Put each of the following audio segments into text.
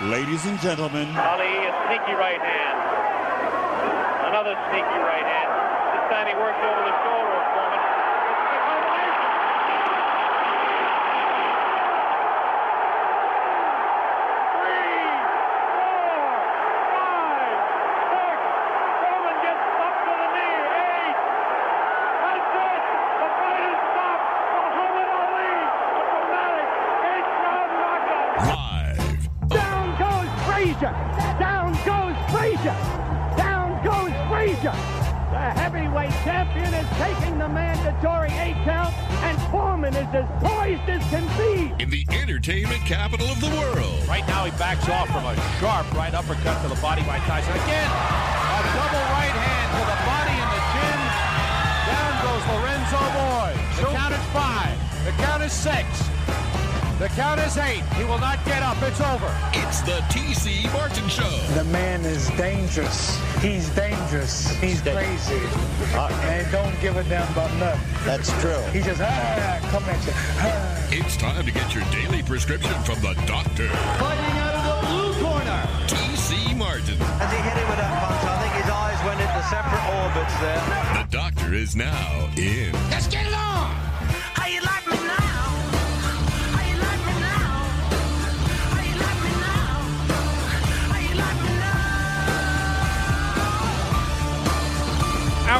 Ladies and gentlemen, Ali, a sneaky right hand. Another sneaky right hand. This time he works over the shoulder. Foreman is as poised as can be. in the entertainment capital of the world. Right now, he backs off from a sharp right uppercut to the body by Tyson. Again, a double right hand to the body and the chin. Down goes Lorenzo Boyd. The count is five. The count is six. The count is eight. He will not get up. It's over. It's the TC Martin Show. The man is dangerous. He's dangerous. He's crazy. and don't give a damn about nothing. That's true. He just ah, come at you. Ah. It's time to get your daily prescription from the doctor, Fighting out of the blue corner. TC Martin. As he hit it with that punch, I think his eyes went into separate orbits there. The doctor is now in. Let's get it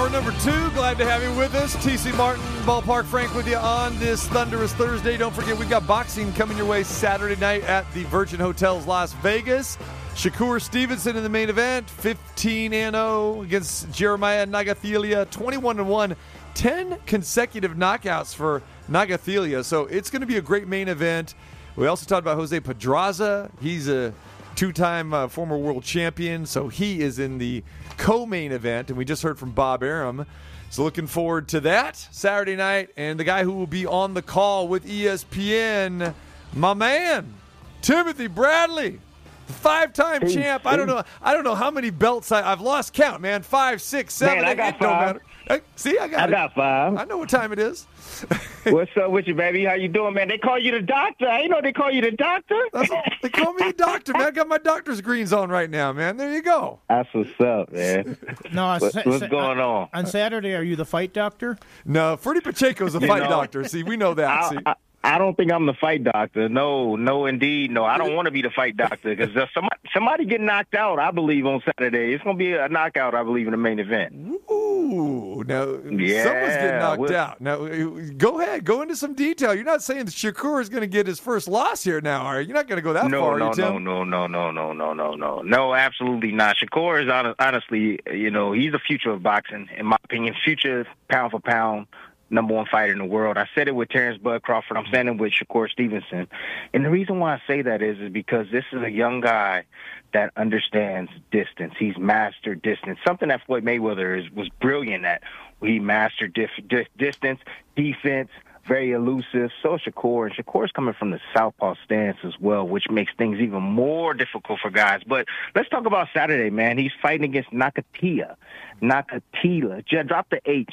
Hour number two. Glad to have you with us. TC Martin, Ballpark Frank with you on this thunderous Thursday. Don't forget, we've got boxing coming your way Saturday night at the Virgin Hotels Las Vegas. Shakur Stevenson in the main event, 15 and 0 against Jeremiah Nagathelia, 21 and 1, 10 consecutive knockouts for Nagathelia. So it's going to be a great main event. We also talked about Jose Pedraza. He's a two-time uh, former world champion, so he is in the co-main event, and we just heard from Bob Arum. So looking forward to that Saturday night, and the guy who will be on the call with ESPN, my man, Timothy Bradley, the five-time champ. I don't know. I don't know how many belts I, I've lost count, man. Five, six, seven. Man, I got it don't five. Matter. Hey, see, I got I it. got five. I know what time it is. What's up with you, baby? How you doing, man? They call you the doctor. I know they call you the doctor. That's, they call me the doctor, man. I got my doctor's greens on right now, man. There you go. That's what's up, man. No, on What- Sa- what's Sa- going on? On Saturday, are you the fight doctor? No, Ferdie Pacheco's a fight know- doctor. See, we know that. See. I, I, don't think I'm the fight doctor. No, no, indeed, no. I don't mm. want to be the fight doctor because uh, somebody, somebody get knocked out. I believe on Saturday. It's gonna be a knockout. I believe in the main event. Ooh, now someone's getting knocked what- out. Now, uh, go ahead, go into some detail. You're not saying that Shakur is going to get his first loss here now, are you? You're not going to go that no, far, no, you, Tim? no, no, no, no, no, no, no, no, no. Absolutely not. Shakur is hon- honestly, you know, he's the future of boxing, in my opinion. Future pound for pound, number one fighter in the world. I said it with Terrence Bud Crawford. I'm saying it with Shakur Stevenson, and the reason why I say that is, is because this is a young guy that understands distance. He's mastered distance. Something that Floyd Mayweather is was brilliant at. He mastered dif- di- distance, defense, very elusive. So is Shakur, and Shakur's coming from the southpaw stance as well, which makes things even more difficult for guys. But let's talk about Saturday, man. He's fighting against Nakatia. Nakatila. Drop the H.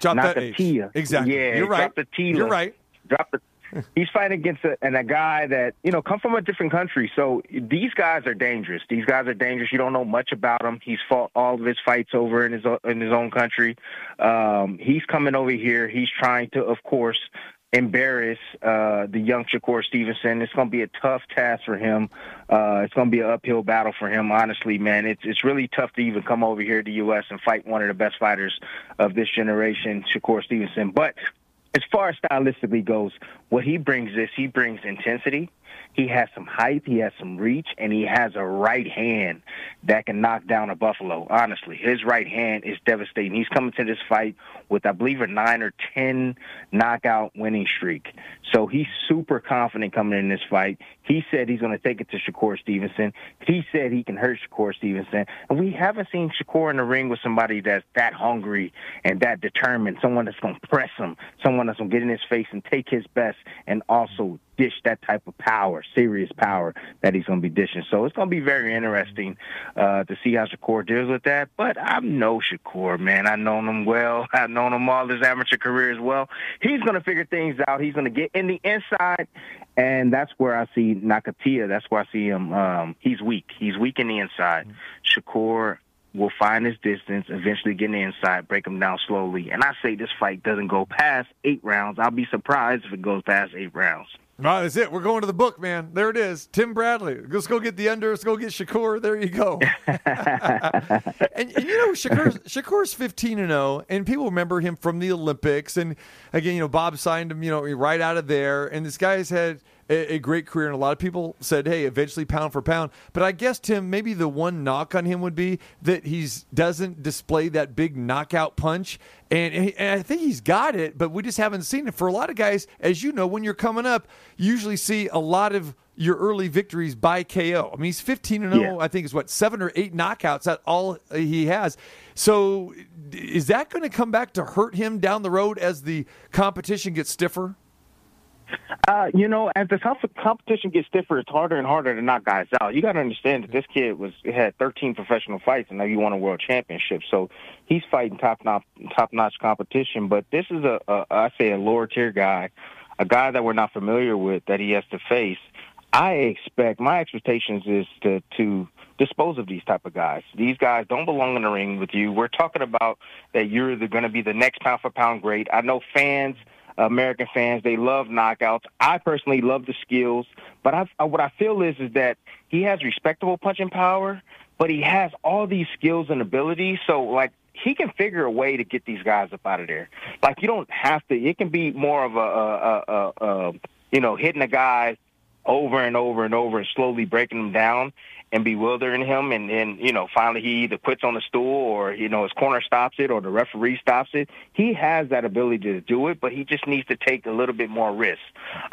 Drop that H. Exactly. Yeah, You're right. Drop the T. You're right. Drop the. He's fighting against a, and a guy that you know come from a different country. So these guys are dangerous. These guys are dangerous. You don't know much about him. He's fought all of his fights over in his in his own country. Um, he's coming over here. He's trying to, of course, embarrass uh, the young Shakur Stevenson. It's going to be a tough task for him. Uh, it's going to be an uphill battle for him. Honestly, man, it's it's really tough to even come over here to the U.S. and fight one of the best fighters of this generation, Shakur Stevenson. But as far as stylistically goes, what he brings is he brings intensity. He has some height, he has some reach, and he has a right hand that can knock down a buffalo. Honestly, his right hand is devastating. He's coming to this fight with, I believe, a nine or ten knockout winning streak. So he's super confident coming in this fight. He said he's going to take it to Shakur Stevenson. He said he can hurt Shakur Stevenson, and we haven't seen Shakur in the ring with somebody that's that hungry and that determined. Someone that's going to press him. Someone that's going to get in his face and take his best, and also dish that type of power, serious power that he's going to be dishing. So it's going to be very interesting uh, to see how Shakur deals with that. But I know Shakur, man. I've known him well. I've known him all his amateur career as well. He's going to figure things out. He's going to get in the inside, and that's where I see Nakatia. That's where I see him. Um, he's weak. He's weak in the inside. Shakur will find his distance, eventually get in the inside, break him down slowly. And I say this fight doesn't go past eight rounds. I'll be surprised if it goes past eight rounds. All right, that's it. We're going to the book, man. There it is. Tim Bradley. Let's go get the under. Let's go get Shakur. There you go. and, and, you know, Shakur's, Shakur's 15 and 0, and people remember him from the Olympics. And again, you know, Bob signed him, you know, right out of there. And this guy's had a, a, great career, and a lot of people said, "Hey, eventually pound for pound." But I guess Tim, maybe the one knock on him would be that he's doesn't display that big knockout punch, and, and I think he's got it, but we just haven't seen it. For a lot of guys, as you know, when you're coming up, you usually see a lot of your early victories by KO. I mean, he's 15 and 0. I think is what seven or eight knockouts. That all he has. So, is that going to come back to hurt him down the road as the competition gets stiffer? Uh, you know, as the comp- competition gets stiffer, it's harder and harder to knock guys out. You got to understand that this kid was had 13 professional fights, and now he won a world championship. So he's fighting top notch, top notch competition. But this is a, a, I say, a lower tier guy, a guy that we're not familiar with that he has to face. I expect my expectations is to to dispose of these type of guys. These guys don't belong in the ring with you. We're talking about that you're going to be the next pound for pound great. I know fans American fans. They love knockouts. I personally love the skills, but I, uh, what I feel is is that he has respectable punching power, but he has all these skills and abilities. So like he can figure a way to get these guys up out of there. Like you don't have to. It can be more of a, a, a, a you know hitting a guy over and over and over and slowly breaking them down and bewildering him and then you know finally he either quits on the stool or you know his corner stops it or the referee stops it. He has that ability to do it but he just needs to take a little bit more risk.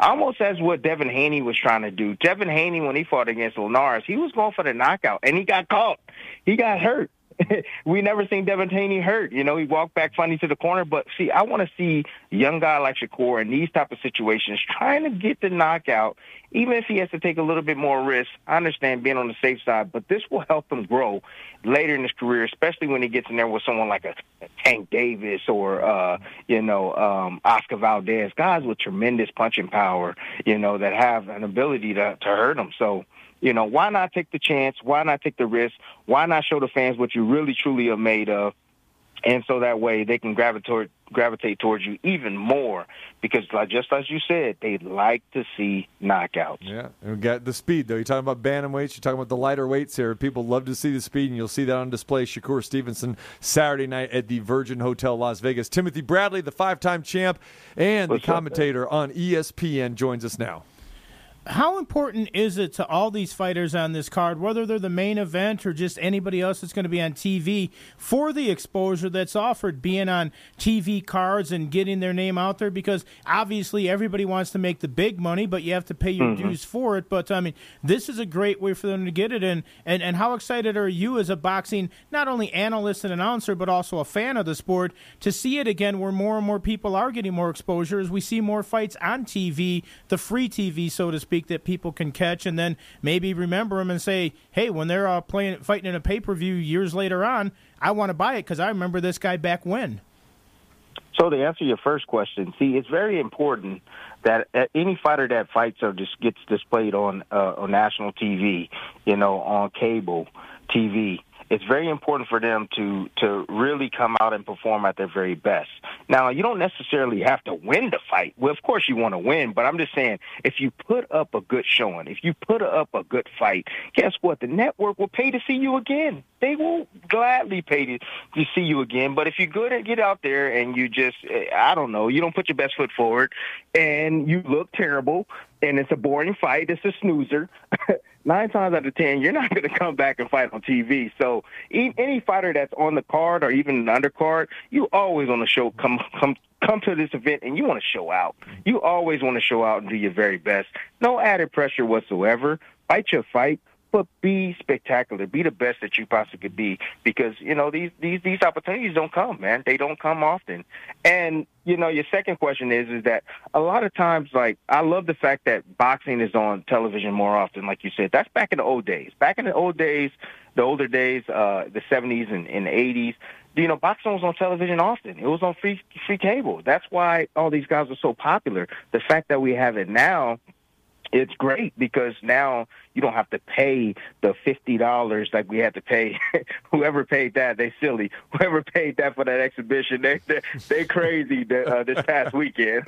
Almost as what devin haney was trying to do. Devin haney when he fought against linares he was going for the knockout and he got caught. He got hurt we never seen Devin Haney hurt. You know, he walked back funny to the corner. But see, I want to see young guy like Shakur in these type of situations trying to get the knockout, even if he has to take a little bit more risk. I understand being on the safe side, but this will help him grow later in his career, especially when he gets in there with someone like a, a Tank Davis or uh, you know um, Oscar Valdez, guys with tremendous punching power. You know that have an ability to to hurt him. So you know, why not take the chance? Why not take the risk? Why not show the fans what you really truly are made of? And so that way they can gravitate gravitate towards you even more because, like just as you said, they like to see knockouts. Yeah, and we got the speed though. You're talking about bantamweights. You're talking about the lighter weights here. People love to see the speed, and you'll see that on display. Shakur Stevenson Saturday night at the Virgin Hotel Las Vegas. Timothy Bradley, the five-time champ and What's the up, commentator on E ESPN, joins us now how important is it to all these fighters on this card, whether they're the main event or just anybody else that's going to be on TV, for the exposure that's offered, being on TV cards and getting their name out there? Because obviously everybody wants to make the big money, but you have to pay your Mhm. dues for it. But I mean, this is a great way for them to get it. And, and, and how excited are you as a boxing, not only analyst and announcer, but also a fan of the sport, to see it again where more and more people are getting more exposure as we see more fights on TV, the free TV, so to speak, that people can catch and then maybe remember them and say, hey, when they're uh, playing, fighting in a pay per view years later on, I want to buy it because I remember this guy back when. So to answer your first question, see, it's very important that uh, any fighter that fights or just gets displayed on uh, on national TV, you know, on cable TV, it's very important for them to to really come out and perform at their very best. Now, you don't necessarily have to win the fight. Well, of course you want to win, but I'm just saying if you put up a good showing, if you put up a good fight, guess what? The network will pay to see you again. They will gladly pay to, to see you again. But if you're good at get out there and you just eh, I don't know, you don't put your best foot forward and you look terrible and it's a boring fight, it's a snoozer. nine times out of ten, you're not going to come back and fight on TV. So any fighter that's on the card or even an undercard, you always want to show come come come to this event and you want to show out. You always want to show out and do your very best. No added pressure whatsoever. Fight your fight. But be spectacular, be the best that you possibly could be, because you know these these these opportunities don't come, man. They don't come often. And you know, your second question is is that a lot of times, like I love the fact that boxing is on television more often, like you said. That's back in the old days. Back in the old days, the older days, uh, the '70s and, and the '80s. You know, boxing was on television often. It was on free free cable. That's why all these guys are so popular. The fact that we have it now it's great because now you don't have to pay the fifty dollars like we had to pay. Whoever paid that, they silly. Whoever paid that for that exhibition, they they, they crazy the, uh, this past weekend.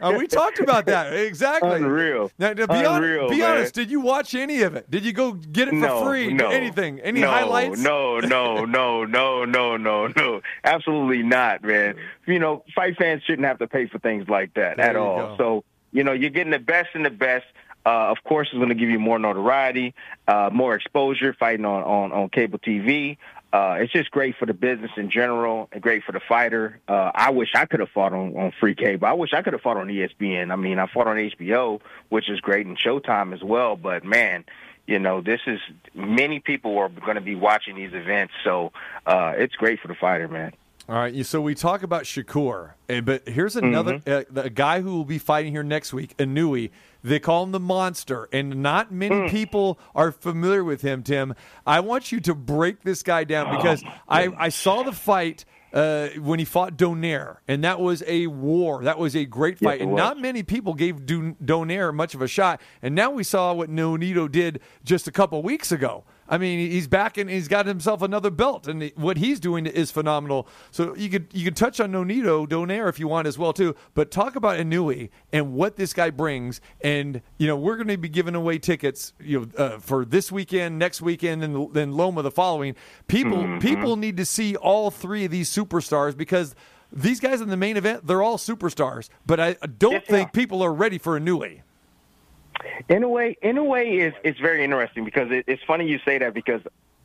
Uh, we talked about that exactly. Unreal. Now, be, Unreal, honest, be honest, did you watch any of it? Did you go get it for no, free? No, Anything? Any no, highlights? No, no, no, no, no, no, no. Absolutely not, man. You know, fight fans shouldn't have to pay for things like that There at all. go. So, you know, you're getting the best and the best. Uh, of course, it's going to give you more notoriety, uh, more exposure fighting on, on, on cable TV. Uh, it's just great for the business in general and great for the fighter. Uh, I wish I could have fought on, on free cable. I wish I could have fought on ESPN. I mean, I fought on HBO, which is great, and Showtime as well. But man, you know, this is many people are going to be watching these events, so uh, it's great for the fighter, man. All right, so we talk about Shakur, eh, but here's another uh, the guy who will be fighting here next week, Inoue. They call him the monster, and not many people are familiar with him. Tim, I want you to break this guy down because I, I saw the fight. Uh, when he fought Donaire, and that was a war. That was a great fight, and not many people gave Donaire much of a shot. And now we saw what Nonito did just a couple weeks ago. I mean, he's back and he's got himself another belt, and what he's doing is phenomenal. So you could you could touch on Nonito Donaire if you want as well too, but talk about Inoue and what this guy brings. And you know, we're going to be giving away tickets, you know, uh, for this weekend, next weekend, and then Loma the following. People people need to see all three of these superstars because. These guys in the main event, they're all superstars, but I I don't Yes, think people are ready for Inoue. In a way, in a way, is it's very interesting because it, it's funny you say that because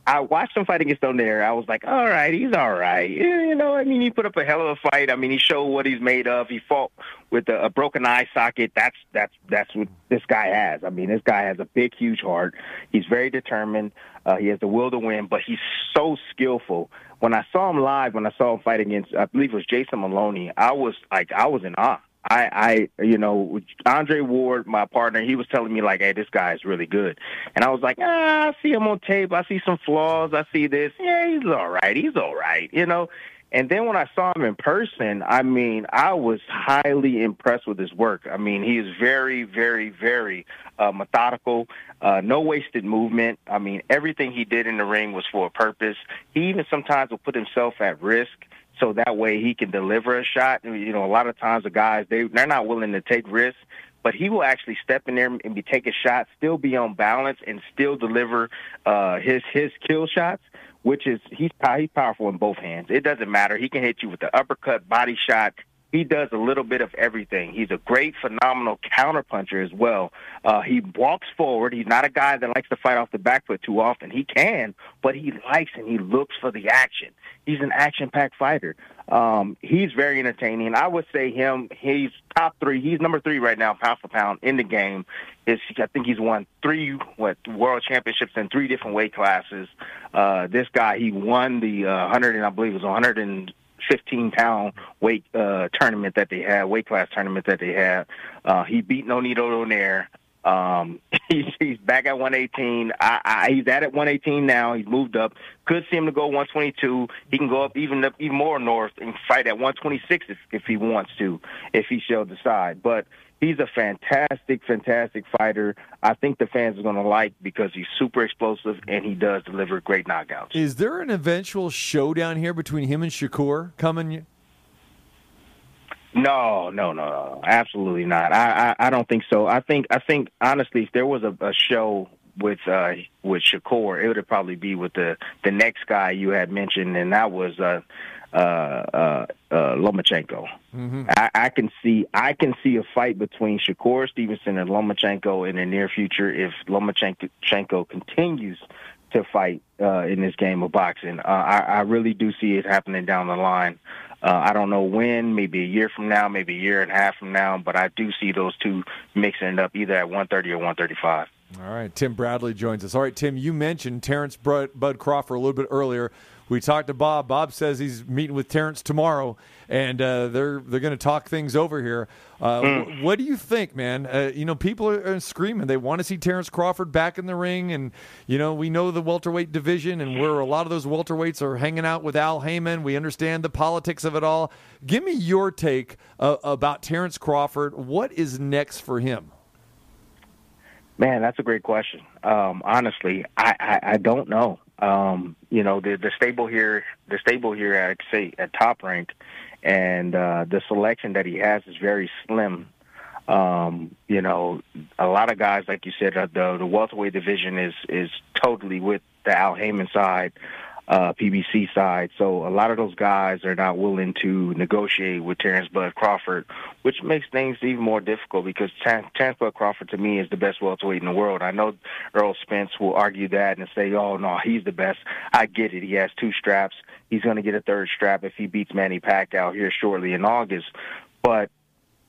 I watched him fight against Donaire. I was like, all right, he's all right. You know, I mean, he put up a hell of a fight. I mean, he showed what he's made of. He fought with a, a broken eye socket. That's that's that's what this guy has. I mean, this guy has a big, huge heart. He's very determined. Uh, he has the will to win, but he's so skillful. When I saw him live, when I saw him fight against, I believe it was Jason Moloney, I was like, I was in awe. I, I, you know, Andre Ward, my partner, he was telling me like, "Hey, this guy is really good," and I was like, "Ah, I see him on tape. I see some flaws. I see this. Yeah, he's all right. He's all right." You know. And then when I saw him in person, I mean, I was highly impressed with his work. I mean, he is very, very, very uh, methodical. Uh, no wasted movement. I mean, everything he did in the ring was for a purpose. He even sometimes will put himself at risk so that way he can deliver a shot. You know, a lot of times the guys they they're not willing to take risks, but he will actually step in there and be take a shot, still be on balance, and still deliver uh, his his kill shots. Which is he's he's powerful in both hands. It doesn't matter. He can hit you with the uppercut, body shot. He does a little bit of everything. He's a great, phenomenal counterpuncher as well. Uh, he walks forward. He's not a guy that likes to fight off the back foot too often. He can, but he likes and he looks for the action. He's an action-packed fighter. Um, he's very entertaining. I would say him. He's top three. He's number three right now, pound for pound in the game. Is I think he's won three what world championships in three different weight classes. Uh, this guy, he won the uh, hundred and I believe it was 100 and 15 pound weight uh, tournament that they had, weight class tournament that they had. Uh, he beat Nonito Donaire. Um, he's, he's back at 118. I, I, he's at at 118 now. He's moved up. Could see him to go 122. He can go up even up even more north and fight at 126 if, if he wants to, if he shall decide. But he's a fantastic, fantastic fighter. I think the fans are going to like because he's super explosive and he does deliver great knockouts. Is there an eventual showdown here between him and Shakur coming? No, no, no, no, absolutely not. I, I, I don't think so. I think, I think honestly, if there was a, a show with uh with Shakur, it would probably be with the the next guy you had mentioned, and that was uh uh uh, uh Lomachenko. I, I can see I can see a fight between Shakur Stevenson and Lomachenko in the near future if Lomachenko continues to fight uh, in this game of boxing. Uh, I, I really do see it happening down the line. Uh, I don't know when, maybe a year from now, maybe a year and a half from now, but I do see those two mixing it up either at 130 or 135. All right, Tim Bradley joins us. All right, Tim, you mentioned Terrence Bud, Crawford a little bit earlier. We talked to Bob. Bob says he's meeting with Terrence tomorrow, and uh, they're they're going to talk things over here. Uh, wh- what do you think, man? Uh, you know, people are, are screaming they want to see Terrence Crawford back in the ring, and you know, we know the welterweight division and where a lot of those welterweights are hanging out with Al Haymon. We understand the politics of it all. Give me your take uh, about Terrence Crawford. What is next for him? Man, that's a great question. Um, honestly, I, I, I don't know. Um, you know, the the stable here, the stable here at say at Top Rank, and uh, the selection that he has is very slim. Um, you know, a lot of guys, like you said, uh, the the welterweight division is is totally with the Al Haymon side, uh, PBC side. So a lot of those guys are not willing to negotiate with Terrence Bud Crawford, which makes things even more difficult because Ter- Terrence Bud Crawford to me is the best welterweight in the world. I know Errol Spence will argue that and say, "Oh no, he's the best." I get it. He has two straps. He's going to get a third strap if he beats Manny Pacquiao here shortly in August. But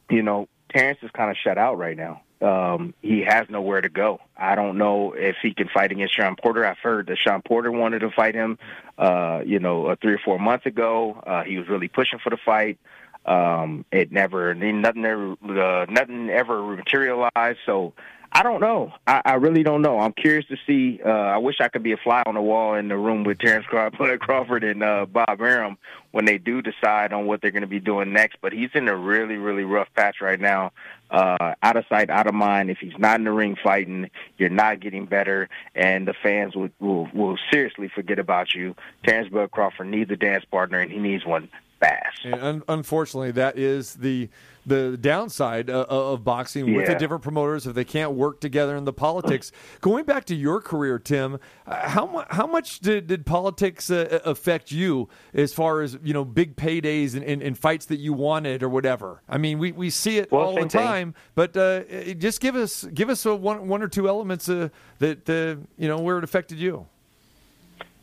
you know, Terrence is kind of shut out right now. Um, he has nowhere to go. I don't know if he can fight against Shawn Porter. I've heard that Shawn Porter wanted to fight him, uh, you know, uh, three or four months ago. Uh, he was really pushing for the fight. Um, it never, nothing ever, uh, nothing ever materialized. So I don't know. I, I really don't know. I'm curious to see. Uh, I wish I could be a fly on the wall in the room with Terrence Craw- Crawford and uh, Bob Arum when they do decide on what they're going to be doing next. But he's in a really, really rough patch right now. Uh, out of sight, out of mind. If he's not in the ring fighting, you're not getting better, and the fans will will, will seriously forget about you. Terrence Bud Crawford needs a dance partner, and he needs one fast. And un- unfortunately, that is the the downside uh, of boxing with the different promoters if they can't work together in the politics. Going back to your career, Tim, uh, how mu- how much did, did politics uh, affect you as far as you know big paydays and, and, and fights that you wanted or whatever? I mean, we, we see it Well, all the same thing. time, but uh, uh, just give us give us a one one or two elements uh, that uh, you know where it affected you.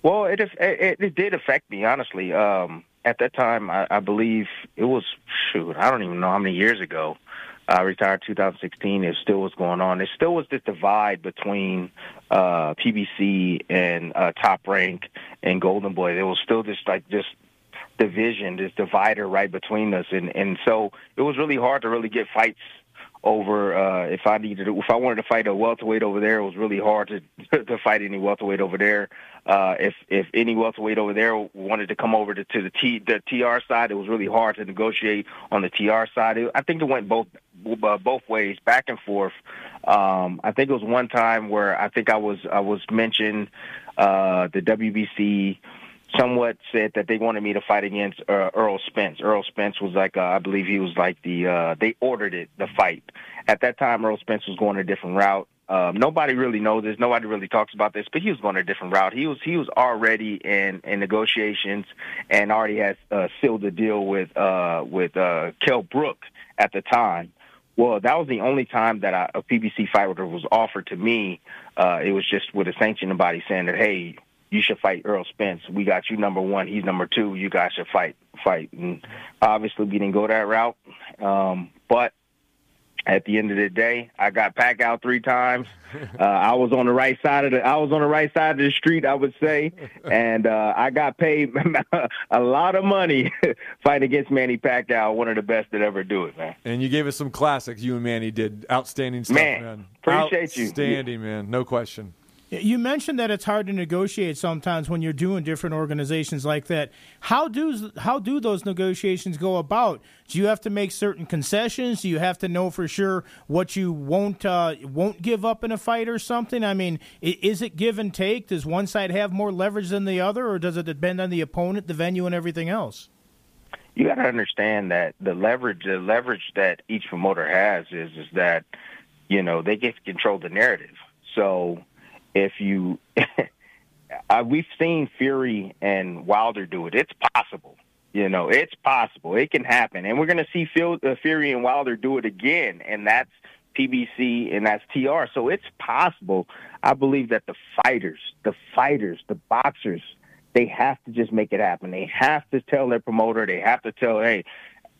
Well, it it, it did affect me honestly. Um, at that time, I, I believe it was shoot. I don't even know how many years ago. I retired 2016. It still was going on. There still was this divide between uh, PBC and uh, Top Rank and Golden Boy. There was still this like this division, this divider right between us, and and so it was really hard to really get fights over uh if I needed if I wanted to fight a welterweight over there, it was really hard to to fight any welterweight over there. Uh if if any welterweight over there wanted to come over to, to the T the TR side, it was really hard to negotiate on the TR side. It, I think it went both uh, both ways, back and forth. Um I think it was one time where I think I was I was mentioned uh the WBC somewhat said that they wanted me to fight against uh, Errol Spence. Errol Spence was like, uh, I believe he was like the, uh, they ordered it, the fight. At that time, Errol Spence was going a different route. Um, nobody really knows this. Nobody really talks about this, but he was going a different route. He was he was already in in negotiations and already has uh, sealed a deal with uh, with uh, Kell Brook at the time. Well, that was the only time that I, a PBC fighter was offered to me. Uh, it was just with a sanctioning body saying that, hey, you should fight Errol Spence. We got you number one. He's number two. You guys should fight. Fight. And obviously, we didn't go that route. Um, but at the end of the day, I got packed out three times. Uh, I was on the right side of the. I was on the right side of the street, I would say, and uh, I got paid a lot of money fighting against Manny Pacquiao, one of the best that ever do it, man. And you gave us some classics. You and Manny did outstanding stuff, Man, man. appreciate you. Outstanding, man. No question. You mentioned that it's hard to negotiate sometimes when you're doing different organizations like that. How do how do those negotiations go about? Do you have to make certain concessions? Do you have to know for sure what you won't uh, won't give up in a fight or something? I mean, is it give and take? Does one side have more leverage than the other, or does it depend on the opponent, the venue, and everything else? you got to understand that the leverage the leverage that each promoter has is is that you know they get to control the narrative so if you we've seen fury and wilder do it it's possible you know it's possible it can happen and we're going to see uh, fury and wilder do it again and that's pbc and that's tr so it's possible i believe that the fighters the fighters the boxers they have to just make it happen. They have to tell their promoter. They have to tell, hey,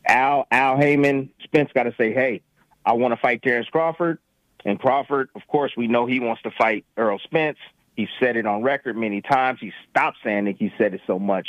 Al Al Haymon, Spence got to say, hey, I want to fight Terrence Crawford. And Crawford, of course, we know he wants to fight Errol Spence. He's said it on record many times. He stopped saying it. He said it so much.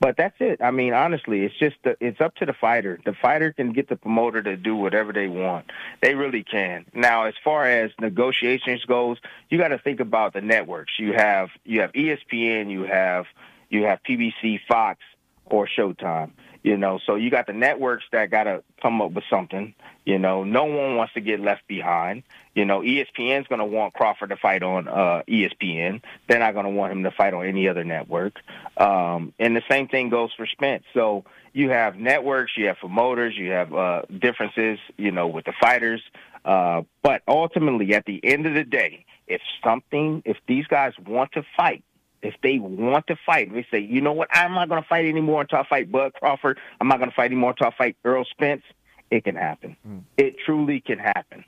But that's it. I mean, honestly, it's just the, it's up to the fighter. The fighter can get the promoter to do whatever they want. They really can. Now, as far as negotiations goes, you got to think about the networks. You have you have ESPN, you have you have PBC, Fox, or Showtime. You know, so you got the networks that got to come up with something. You know, no one wants to get left behind. You know, ESPN's going to want Crawford to fight on uh, ESPN. They're not going to want him to fight on any other network. Um, and the same thing goes for Spence. So you have networks, you have promoters, you have uh, differences, you know, with the fighters. Uh, but ultimately, at the end of the day, if something, if these guys want to fight, if they want to fight, they say, you know what, I'm not going to fight anymore until I fight Bud Crawford. I'm not going to fight anymore until I fight Errol Spence. It can happen. Hmm. It truly can happen.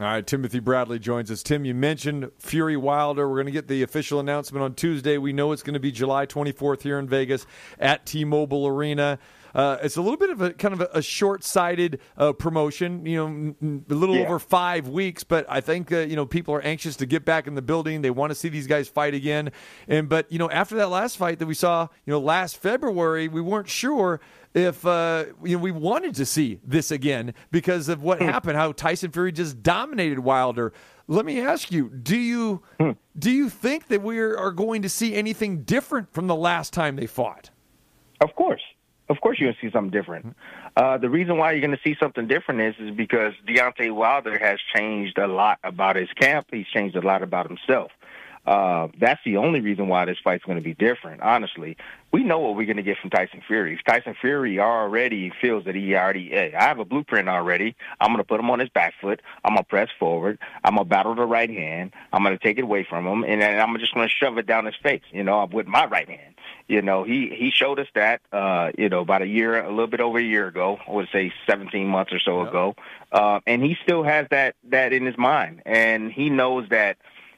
All right, Timothy Bradley joins us. Tim, you mentioned Fury Wilder. We're going to get the official announcement on Tuesday. We know it's going to be July 24th here in Vegas at T-Mobile Arena. Uh, it's a little bit of a kind of a, a short-sighted uh, promotion, you know, a little Yeah. over five weeks. But I think uh, you know people are anxious to get back in the building. They want to see these guys fight again. And but you know after that last fight that we saw, you know, last February, we weren't sure if uh, you know we wanted to see this again because of what happened, how Tyson Fury just dominated Wilder. Let me ask you: Do you do you think that we are going to see anything different from the last time they fought? Of course. Of course you're to see something different. Uh, the reason why you're to see something different is, is because Deontay Wilder has changed a lot about his camp. He's changed a lot about himself. Uh, that's the only reason why this fight's going to be different, honestly. We know what we're going to get from Tyson Fury. Tyson Fury already feels that he already, hey, I have a blueprint already. I'm going to put him on his back foot. I'm going to press forward. I'm going to battle the right hand. I'm going to take it away from him. And then I'm just going to shove it down his face, you know, with my right hand. You know, he he showed us that uh, you know about a year, a little bit over a year ago. I would say 17 months or so ago, uh, and he still has that that in his mind, and he knows that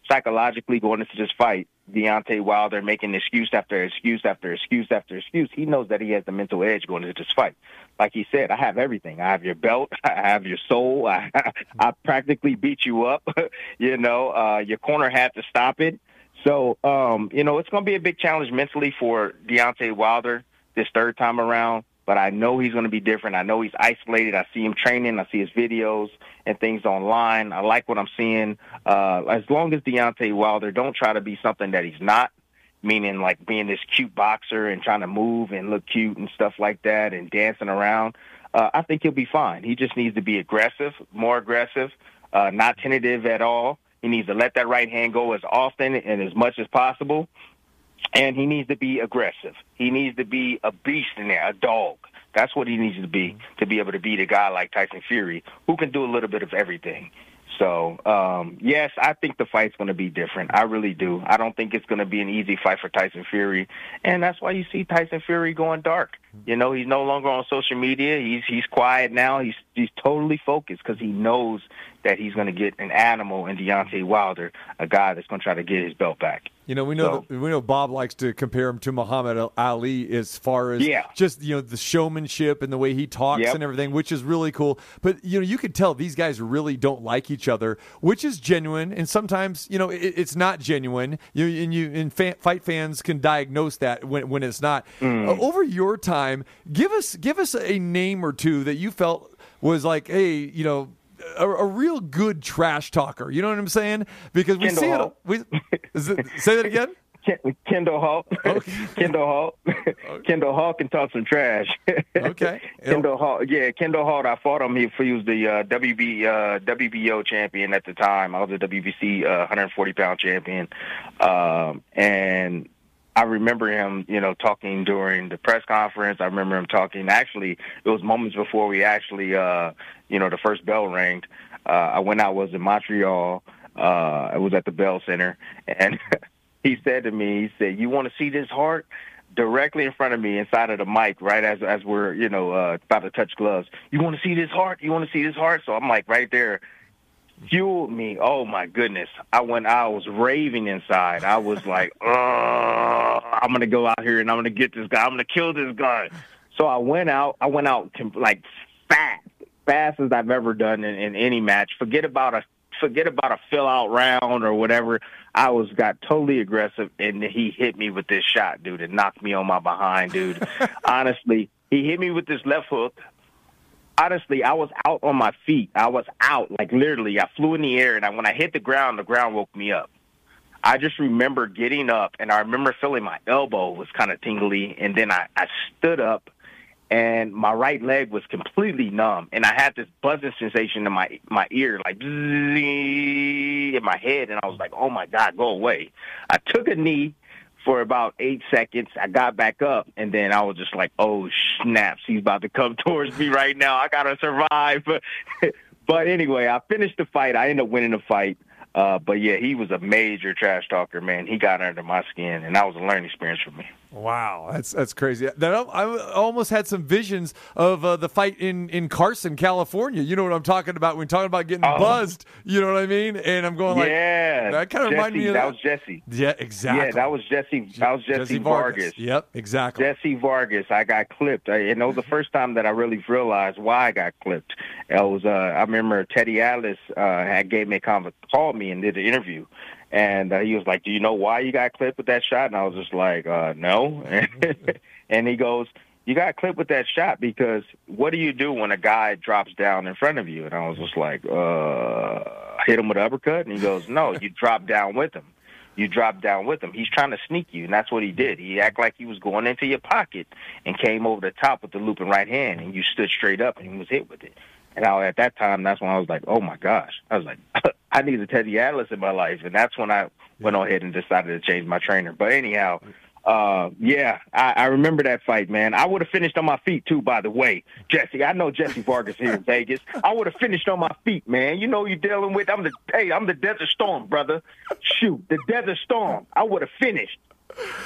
psychologically going into this fight, Deontay Wilder making excuse after excuse after excuse after excuse, he knows that he has the mental edge going into this fight. Like he said, I have everything. I have your belt. I have your soul. I, I practically beat you up. you know, uh, your corner had to stop it. So, um, you know, it's going to be a big challenge mentally for Deontay Wilder this third time around. But I know he's going to be different. I know he's isolated. I see him training. I see his videos and things online. I like what I'm seeing. Uh, as long as Deontay Wilder don't try to be something that he's not, meaning like being this cute boxer and trying to move and look cute and stuff like that and dancing around, uh, I think he'll be fine. He just needs to be aggressive, more aggressive, uh, not tentative at all. He needs to let that right hand go as often and as much as possible. And he needs to be aggressive. He needs to be a beast in there, a dog. That's what he needs to be to be able to beat a guy like Tyson Fury, who can do a little bit of everything. So, um, yes, I think the fight's going to be different. I really do. I don't think it's going to be an easy fight for Tyson Fury, and that's why you see Tyson Fury going dark. You know, he's no longer on social media. He's he's quiet now. He's he's totally focused because he knows that he's going to get an animal in Deontay Wilder, a guy that's going to try to get his belt back. You know, we know So- we know Bob likes to compare him to Muhammad Ali as far as Yeah. just you know the showmanship and the way he talks Yep. and everything, which is really cool. But you know, you can tell these guys really don't like each other, which is genuine, and sometimes you know it, it's not genuine. You and you and fan, fight fans can diagnose that when when it's not. Mm. Uh, over your time, give us give us a name or two that you felt was like, hey, you know. A, a real good trash talker, you know what I'm saying? Because we Kendall see it. We, is it say that again. Kendall Holt. Kendall Holt. Kendall Holt can talk some trash. Okay. Kendall Holt. Yeah, Kendall Holt. I fought him. He, he was the uh, WB uh, WBO champion at the time. I was the WBC uh, 140 pound champion, um, and I remember him, you know, talking during the press conference. I remember him talking. Actually, it was moments before we actually, uh, you know, the first bell rang. Uh, I went out. Was in Montreal. Uh, I was at the Bell Center, and he said to me, he said, "You want to see this heart?" Directly in front of me, inside of the mic, right as as we're you know uh, about to touch gloves. You want to see this heart? You want to see this heart? So I'm like right there, fueled me. Oh my goodness! I went. I was raving inside. I was like, "Oh, I'm gonna go out here and I'm gonna get this guy. I'm gonna kill this guy." So I went out. I went out like fast, fast as I've ever done in, in any match. Forget about a forget about a fill out round or whatever. I was got totally aggressive, and he hit me with this shot, dude, and knocked me on my behind, dude. Honestly, he hit me with this left hook. Honestly, I was out on my feet. I was out, like literally. I flew in the air, and I, when I hit the ground, the ground woke me up. I just remember getting up, and I remember feeling my elbow was kind of tingly, and then I, I stood up, and my right leg was completely numb, and I had this buzzing sensation in my my ear, like in my head, and I was like, "Oh my God, go away!" I took a knee for about eight seconds. I got back up, and then I was just like, "Oh snaps, he's about to come towards me right now. I gotta survive." but anyway, I finished the fight. I ended up winning the fight. Uh, but yeah, he was a major trash talker, man. He got under my skin, and that was a learning experience for me. Wow, that's that's crazy. That I almost had some visions of uh, the fight in, in Carson, California. You know what I'm talking about when talking about getting Oh. buzzed. You know what I mean? And I'm going like, yeah, that kind of reminded me of that that. was Jesse. Yeah, exactly. Yeah, that was Jesse. That was Jesse, Jesse Vargas. Vargas. Yep, exactly. Jesse Vargas. I got clipped, I, and that was the first time that I really realized why I got clipped. It was. Uh, I remember Teddy Atlas uh, had gave me a conver- called me and did an interview, and uh, he was like, "Do you know why you got clipped with that shot?" And I was just like, uh, "No." and he goes, "You got clipped with that shot because what do you do when a guy drops down in front of you?" And I was just like, "Uh, hit him with an uppercut." And he goes, "No, you drop down with him." you drop down with him. He's trying to sneak you, and that's what he did. He act like he was going into your pocket and came over the top with the looping right hand, and you stood straight up, and he was hit with it. And I, at that time, that's when I was like, "Oh my gosh!" I was like, "I needed Teddy Atlas in my life," and that's when I went on ahead and decided to change my trainer. But anyhow, uh, yeah, I, I remember that fight, man. I would have finished on my feet too. By the way, Jesse, I know Jesse Vargas here in Vegas. I would have finished on my feet, man. You know you're dealing with. I'm the hey, I'm the Desert Storm, brother. Shoot, the Desert Storm. I would have finished.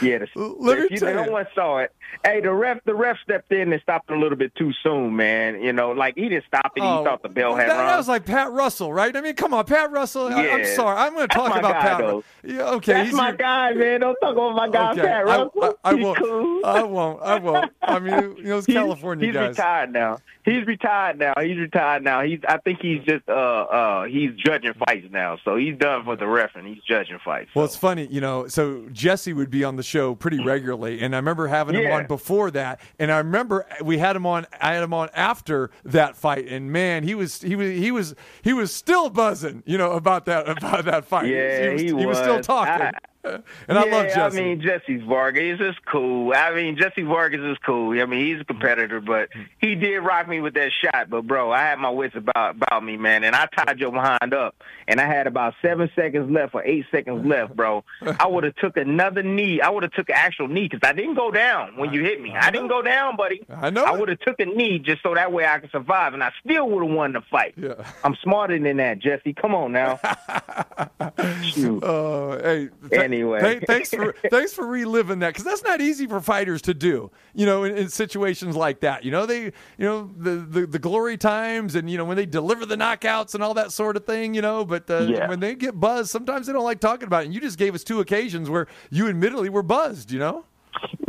Yeah, the, Let if you, tell no you. one saw it. Hey, the ref, the ref stepped in and stopped a little bit too soon, man. You know, like he didn't stop it. Oh, he thought the bell had that, rung. that was like Pat Russell, right? I mean, come on, Pat Russell. I, am sorry. I'm going to talk about guy, Pat. though. Yeah, okay, That's he's my your- guy, man. Don't talk about my guy, Okay, Pat Russell. I, I He's won't. cool. I won't. I won't. I mean, you know, He's- California he's guys. retired now. He's retired now. He's retired now. He's. I think he's just. Uh. Uh. He's judging fights now. So he's done for the ref and he's judging fights. Well, it's funny, you know. So Jesse would be on the show pretty mm. regularly, and I remember having him on before that, and I remember we had him on. I had him on after that fight, and man, he was he was he was he was still buzzing, you know, about that about that fight. Yeah, he was, he was still was. talking, I- and I yeah, love Jesse. I mean, Jesse Vargas is cool. I mean, Jesse Vargas is cool. I mean, he's a competitor, but he did rock me with that shot. But bro, I had my wits about about me, man, and I tied your behind up, and I had about seven seconds left or eight seconds left, bro. I would have took another knee. I would have took an actual knee because I didn't go down when you hit me. I didn't go down, buddy. I know I would have took a knee just so that way I could survive, and I still would have won the fight. Yeah. I'm smarter than that, Jesse. Come on now. Shoot. Uh, hey, Anyway. th- thanks for thanks for reliving that because that's not easy for fighters to do. You know, in, in situations like that. You know, they, you know, the, the the glory times and you know when they deliver the knockouts and all that sort of thing. You know, but uh, Yeah. when they get buzzed, sometimes they don't like talking about it. And you just gave us two occasions where you admittedly were buzzed. You know.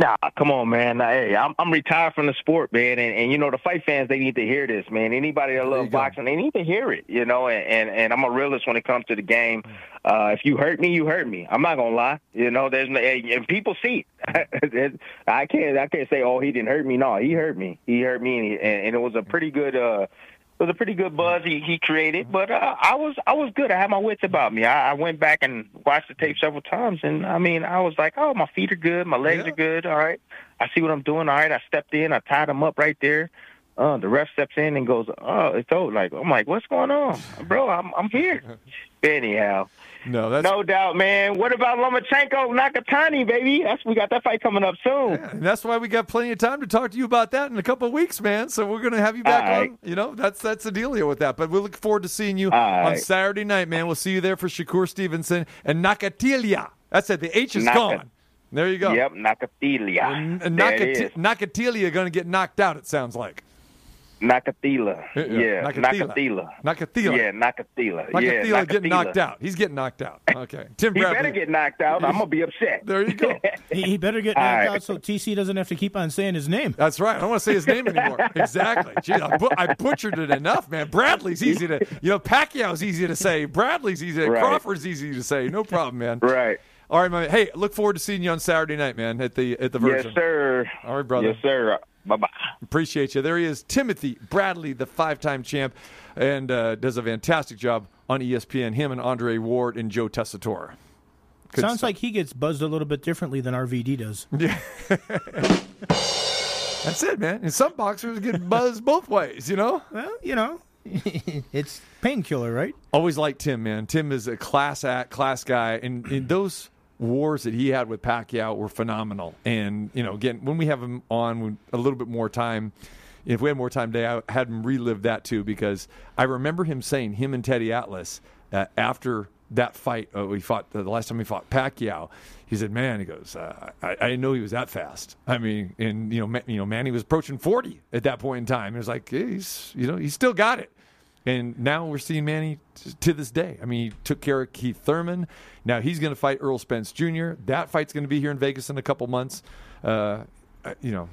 Nah, come on, man. Hey, I'm I'm retired from the sport, man, and, and you know the fight fans they need to hear this, man. Anybody that loves go. boxing, they need to hear it, you know. And, and and I'm a realist when it comes to the game. Uh, if you hurt me, you hurt me. I'm not gonna lie, you know. There's no, and people see it. I can't I can't say oh he didn't hurt me. No, he hurt me. He hurt me, and, he, and, and it was a pretty good. uh was a pretty good buzz he, he created, but uh, I was I was good. I had my wits about me. I, I went back and watched the tape several times, and I mean I was like, oh, my feet are good, my legs Yeah. are good. All right, I see what I'm doing. All right, I stepped in, I tied him up right there. Uh, the ref steps in and goes, oh, it's over. Like I'm like, what's going on, bro? I'm I'm here. Anyhow, No, that's no doubt, man. What about Lomachenko, Nakatani, baby? That's we got that fight coming up soon. And that's why we got plenty of time to talk to you about that in a couple of weeks, man. So we're going to have you back All right. on. You know, that's that's the dealio with that. But we look forward to seeing you All on right. Saturday night, man. We'll see you there for Shakur Stevenson and Nakatilia. That's it. The H is Naka- gone. There you go. Yep, Nakatilia. And, and Nakati- Nakatilia going to get knocked out. It sounds like. Nakatila. Yeah, Nakatila. Nakatila. Nakatila. Yeah, Nakatila. Nakatila yeah, getting knocked out. He's getting knocked out. Okay. Tim Bradley. He Bradley. better get knocked out. I'm gonna be upset. There you go. He, he better get All knocked right. out so TC doesn't have to keep on saying his name. That's right. I don't want to say his name anymore. exactly. Gee, I, bu- I butchered it enough, man. Bradley's easy to, you know, Pacquiao's easy to say. Bradley's easy. Right. Crawford's easy to say. No problem, man. Right. All right, my man. Hey, look forward to seeing you on Saturday night, man, at the at the Virgin. Yes, sir. All right, brother. Yes, sir. Bye bye. Appreciate you. There he is, Timothy Bradley, the five-time champ, and uh, does a fantastic job on ESPN. Him and Andre Ward and Joe Tessitore. Good Sounds stuff. like he gets buzzed a little bit differently than RVD does. Yeah. That's it, man. And some boxers get buzzed both ways, you know. Well, you know, it's painkiller, right? Always like Tim, man. Tim is a class act, class guy, and, and those wars that he had with Pacquiao were phenomenal. And you know, again, when we have him on a little bit more time, if we had more time today, I had him relive that too because I remember him saying him and Teddy Atlas uh, after that fight uh, we fought the last time we fought Pacquiao. He said, "Man," he goes, uh, I, "I didn't know he was that fast." I mean, and you know, Ma- you know, Manny was approaching forty at that point in time. It was like "Yeah, he's, you know, he's still got it. And now we're seeing Manny t- to this day. I mean, he took care of Keith Thurman. Now he's going to fight Errol Spence Jr. That fight's going to be here in Vegas in a couple months. Uh, you know,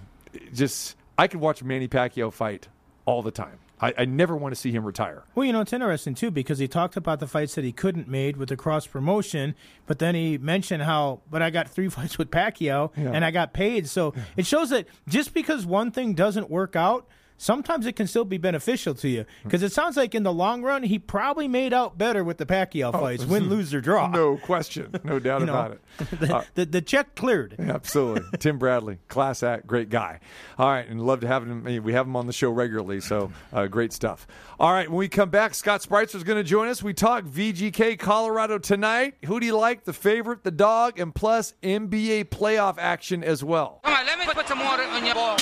just I could watch Manny Pacquiao fight all the time. I, I never want to see him retire. Well, you know, it's interesting too because he talked about the fights that he couldn't made with the cross promotion, but then he mentioned how, but I got three fights with Pacquiao Yeah. and I got paid. So it shows that just because one thing doesn't work out, sometimes it can still be beneficial to you. Because it sounds like in the long run, he probably made out better with the Pacquiao fights, win, lose, or draw. Oh, No question, no doubt You know, about it. the, Uh, the, the check cleared. Absolutely. Tim Bradley, class act, great guy. All right, and love to have him. We have him on the show regularly, so uh, great stuff. All right, when we come back, Scott Spreitzer is going to join us. We talk VGK Colorado tonight. Who do you like, the favorite, the dog, and plus NBA playoff action as well. Come on, let me put some water on your ball.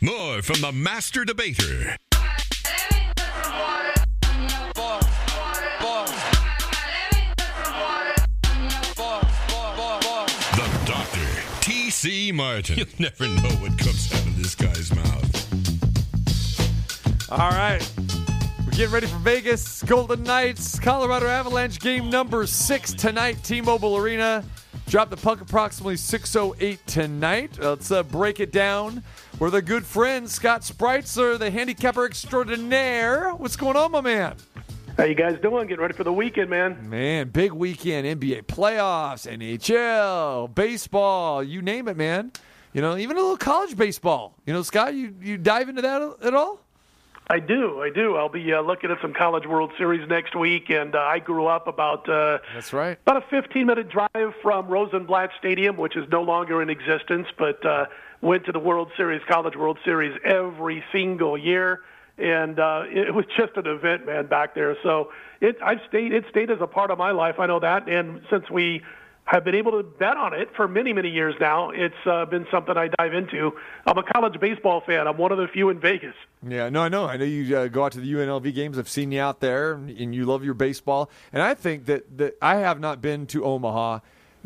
More from the master debater, the doctor, T.C. Martin. You never know what comes out of this guy's mouth. All right. We're getting ready for Vegas. Golden Knights, Colorado Avalanche game number six tonight, T Mobile Arena. Drop the puck approximately 6.08 tonight. Let's uh, break it down. We're the good friends, Scott Spreitzer, the handicapper extraordinaire. What's going on, my man? How you guys doing? Getting ready for the weekend, man. Man, big weekend. NBA playoffs, NHL, baseball, you name it, man. You know, even a little college baseball. You know, Scott, you, you dive into that at all? I do, I do. I'll be uh, looking at some College World Series next week, and uh, I grew up about uh, That's right. about a 15-minute drive from Rosenblatt Stadium, which is no longer in existence, but uh, went to the World Series, College World Series, every single year, and uh, it was just an event, man, back there. So it, I've stayed, it stayed as a part of my life. I know that, and since we have been able to bet on it for many, many years now, it's uh, been something I dive into. I'm a college baseball fan. I'm one of the few in Vegas. Yeah, no, I know. I know you uh, go out to the UNLV games. I've seen you out there, and you love your baseball. And I think that, that I have not been to Omaha,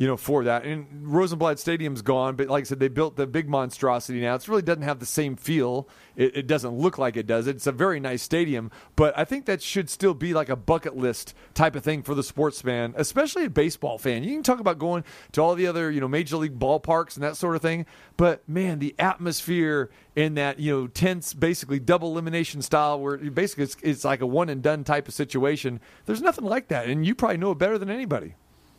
you know, for that. And Rosenblatt Stadium's gone, but like I said, they built the big monstrosity now. It really doesn't have the same feel. It, it doesn't look like it does. It's a very nice stadium, but I think that should still be like a bucket list type of thing for the sports fan, especially a baseball fan. You can talk about going to all the other, you know, major league ballparks and that sort of thing, but man, the atmosphere in that, you know, tense, basically double elimination style where basically it's, it's like a one and done type of situation. There's nothing like that, and you probably know it better than anybody.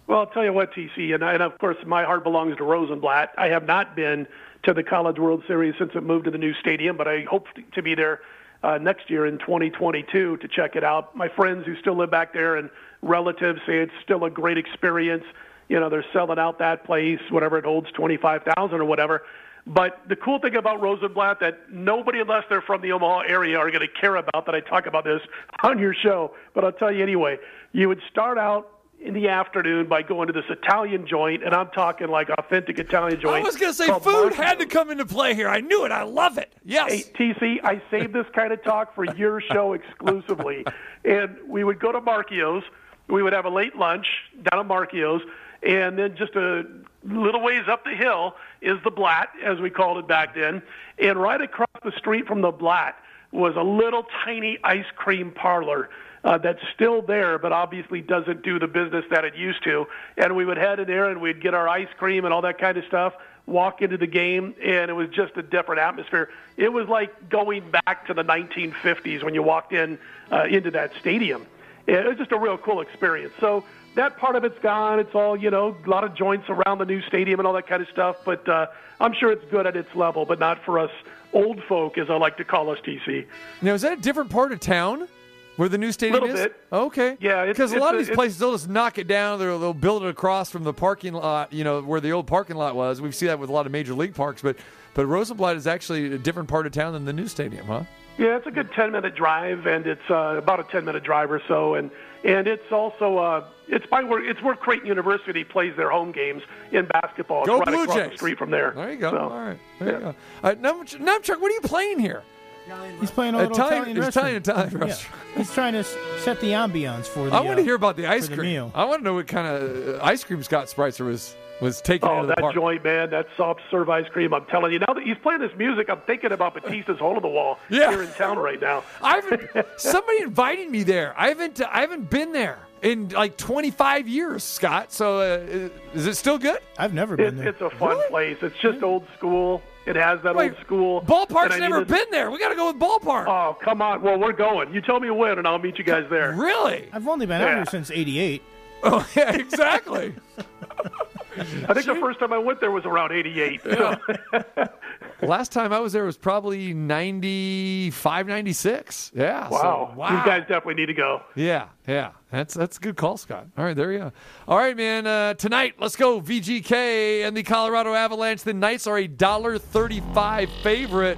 Well, I'll tell you what, TC, and, I, and of course, my heart belongs to Rosenblatt. I have not been to the College World Series since it moved to the new stadium, but I hope to be there uh, next year in 2022 to check it out. My friends who still live back there and relatives say it's still a great experience. You know, they're selling out that place, whatever it holds, 25,000 or whatever. But the cool thing about Rosenblatt that nobody, unless they're from the Omaha area, are going to care about that I talk about this on your show. But I'll tell you anyway. You would start out in the afternoon by going to this Italian joint, and I'm talking like authentic Italian joint. I was going to say food Marco's. had to come into play here. I knew it. I love it. Yes. Hey, TC, I saved this kind of talk for your show exclusively. and we would go to Marchio's. We would have a late lunch down at Marchio's. And then just a little ways up the hill is the Blatt, as we called it back then. And right across the street from the Blatt, was a little tiny ice cream parlor uh, that's still there, but obviously doesn't do the business that it used to. And we would head in there and we'd get our ice cream and all that kind of stuff, walk into the game, and it was just a different atmosphere. It was like going back to the 1950s when you walked in uh, into that stadium. It was just a real cool experience. So that part of it's gone. It's all you know, a lot of joints around the new stadium and all that kind of stuff. But uh, I'm sure it's good at its level, but not for us old folk, as I like to call us, TC. Now, is that a different part of town where the new stadium Little is? bit. Okay. Yeah, because a lot of these it's- places they'll just knock it down. They'll, they'll build it across from the parking lot, you know, where the old parking lot was. We see that with a lot of major league parks, but but Rosenblatt is actually a different part of town than the new stadium, huh? Yeah, it's a good 10 minute drive, and it's uh, about a 10 minute drive or so, and and it's also uh, it's by where it's where Creighton University plays their home games in basketball. It's Go right Blue across Jays. the street from there. There you go. So, All right. There you go. All right, Num- Numchuck, what are you playing here? He's playing a little Italian- Italian, Italian- restaurant. Yeah. He's trying to set the ambiance for the. I want to uh, hear about the ice for the cream. meal. I want to know what kind of uh, ice cream Scott Spreitzer was was taking Oh, into the that park. joint, man, that soft serve ice cream. I'm telling you, now that he's playing this music, I'm thinking about Batista's hole in the wall Yeah. here in town right now. I haven't. somebody invited me there. I haven't. I haven't been there in like 25 years, Scott. So uh, is it still good? I've never It's, it's a fun place. It's just old school. It has that Wait, old school. Ballpark's never need to- been there. We got to go with ballpark. Oh, come on. Well, we're going. You tell me when, and I'll meet you guys there. Really? I've only been out here since '88. Oh yeah, exactly. I think the first time I went there was around '88. So. Last time I was there was probably 95, 96. Yeah. so- Wow. wow. You guys definitely need to go. Yeah, yeah. That's that's a good call, Scott. All right, there you go. All right, man. Uh, tonight, let's go VGK and the Colorado Avalanche. The Knights are a dollar thirty-five favorite.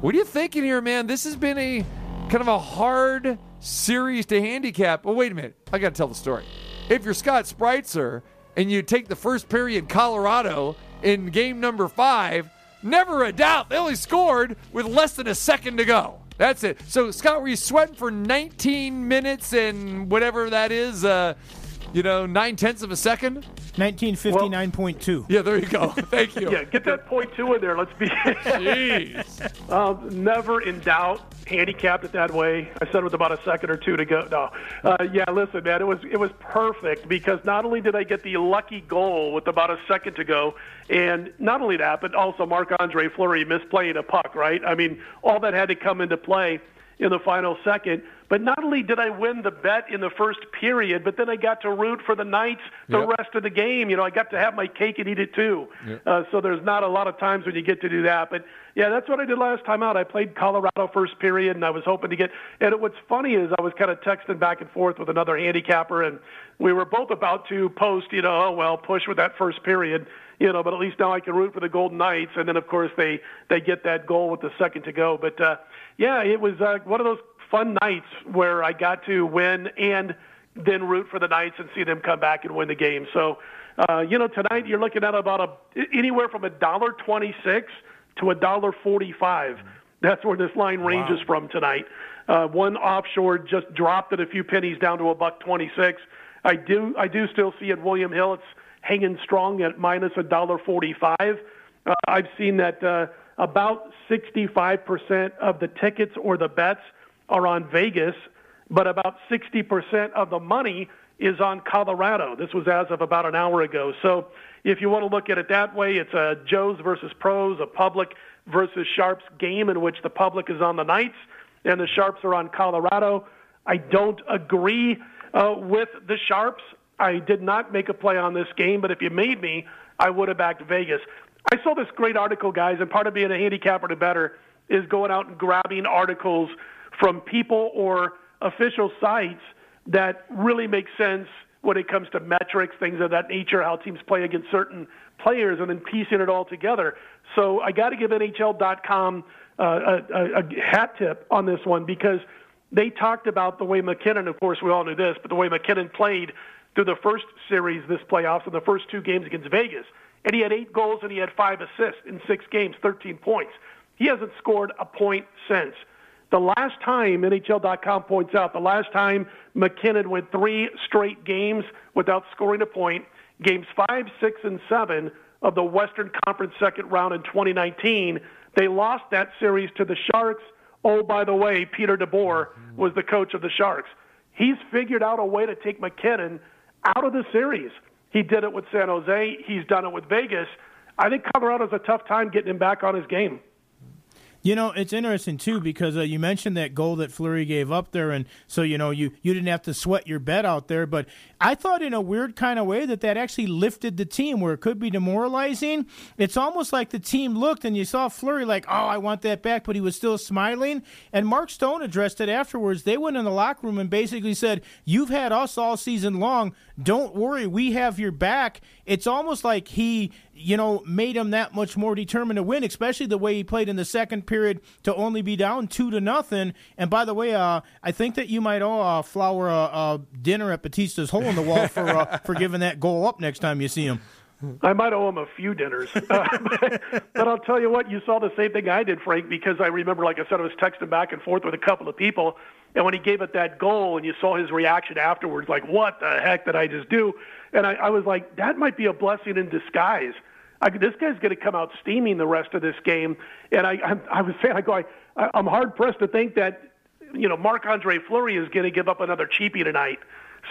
What are you thinking here, man? This has been a kind of a hard series to handicap. Well, wait a minute. I got to tell the story. If you're Scott Spreitzer and you take the first period Colorado in game number five, never a doubt they only scored with less than a second to go. That's it. So, Scott, were you sweating for 19 minutes and whatever that is? Uh, you know, nine tenths of a second. 1959.2. Yeah, there you go. Thank you. Yeah, get that point two in there. Let's be. Jeez. um, never in doubt. Handicapped it that way. I said with about a second or two to go. No, uh, yeah. Listen, man, it was it was perfect because not only did I get the lucky goal with about a second to go, and not only that, but also Marc Andre Fleury misplaying a puck. Right? I mean, all that had to come into play in the final second. But not only did I win the bet in the first period, but then I got to root for the Knights the Yep. rest of the game. You know, I got to have my cake and eat it too. Yep. Uh, so there's not a lot of times when you get to do that. But yeah, that's what I did last time out. I played Colorado first period, and I was hoping to get. And what's funny is I was kind of texting back and forth with another handicapper, and we were both about to post, you know, oh well, push with that first period, you know, but at least now I can root for the Golden Knights, and then of course they they get that goal with the second to go. But uh, yeah, it was uh, one of those fun nights where I got to win and then root for the Knights and see them come back and win the game. So, uh, you know, tonight you're looking at about a anywhere from a dollar twenty-six to a dollar forty-five. That's where this line ranges from tonight. Uh, one offshore just dropped it a few pennies down to a buck twenty-six. I do, I do still see at William Hill it's hanging strong at minus a dollar forty-five. Uh, I've seen that uh, about sixty-five percent of the tickets or the bets are on Vegas, but about 60% of the money is on Colorado. This was as of about an hour ago. So if you want to look at it that way, it's a Joe's versus pros, a public versus sharps game in which the public is on the Knights and the sharps are on Colorado. I don't agree uh, with the sharps. I did not make a play on this game, but if you made me, I would have backed Vegas. I saw this great article, guys, and part of being a handicapper to better is going out and grabbing articles from people or official sites that really make sense when it comes to metrics, things of that nature, how teams play against certain players, and then piecing it all together. So I got to give NHL.com uh, a, a, a hat tip on this one because they talked about the way MacKinnon, of course, we all knew this, but the way MacKinnon played through the first series this playoffs and the first two games against Vegas. And he had eight goals and he had five assists in six games, 13 points. He hasn't scored a point since. The last time, NHL.com points out, the last time MacKinnon went three straight games without scoring a point, games five, six, and seven of the Western Conference second round in 2019, they lost that series to the Sharks Oh, by the way, Peter DeBoer was the coach of the Sharks. He's figured out a way to take MacKinnon out of the series. He did it with San Jose. He's done it with Vegas. I think Colorado's a tough time getting him back on his game. You know, it's interesting too because uh, you mentioned that goal that Fleury gave up there, and so you know you you didn't have to sweat your bet out there. But I thought in a weird kind of way that that actually lifted the team, where it could be demoralizing. It's almost like the team looked and you saw Fleury like, oh, I want that back, but he was still smiling. And Mark Stone addressed it afterwards. They went in the locker room and basically said, "You've had us all season long. Don't worry, we have your back." It's almost like he you know, made him that much more determined to win, especially the way he played in the second period to only be down two to nothing. And by the way, uh, I think that you might owe uh, Flower a, a dinner at Batista's hole in the wall for uh, for giving that goal up next time you see him. I might owe him a few dinners. Uh, but, but I'll tell you what, you saw the same thing I did, Frank, because I remember, like I said, I was texting back and forth with a couple of people. And when he gave it that goal and you saw his reaction afterwards, like, what the heck did I just do? And I, I was like, that might be a blessing in disguise. I, this guy's going to come out steaming the rest of this game. And I, I, I was saying, I go, I, I'm hard pressed to think that, you know, Marc Andre Fleury is going to give up another cheapie tonight.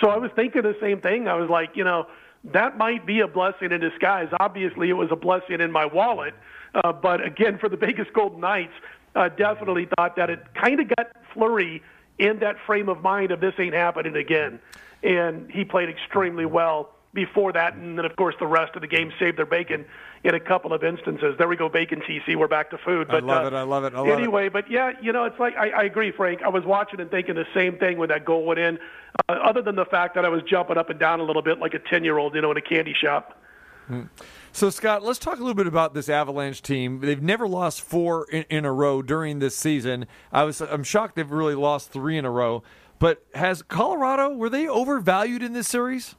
So I was thinking the same thing. I was like, you know, that might be a blessing in disguise. Obviously, it was a blessing in my wallet. Uh, but again, for the Vegas Golden Knights, uh, definitely thought that it kind of got Fleury in that frame of mind of this ain't happening again. And he played extremely well before that, and then of course the rest of the game saved their bacon in a couple of instances. There we go, bacon TC. We're back to food. But I love uh, it. I love it. I love anyway, it. but yeah, you know, it's like I, I agree, Frank. I was watching and thinking the same thing when that goal went in. Uh, other than the fact that I was jumping up and down a little bit like a ten-year-old, you know, in a candy shop. Hmm. So, Scott, let's talk a little bit about this Avalanche team. They've never lost four in, in a row during this season. I was, I'm shocked they've really lost three in a row. But has Colorado were they overvalued in this series?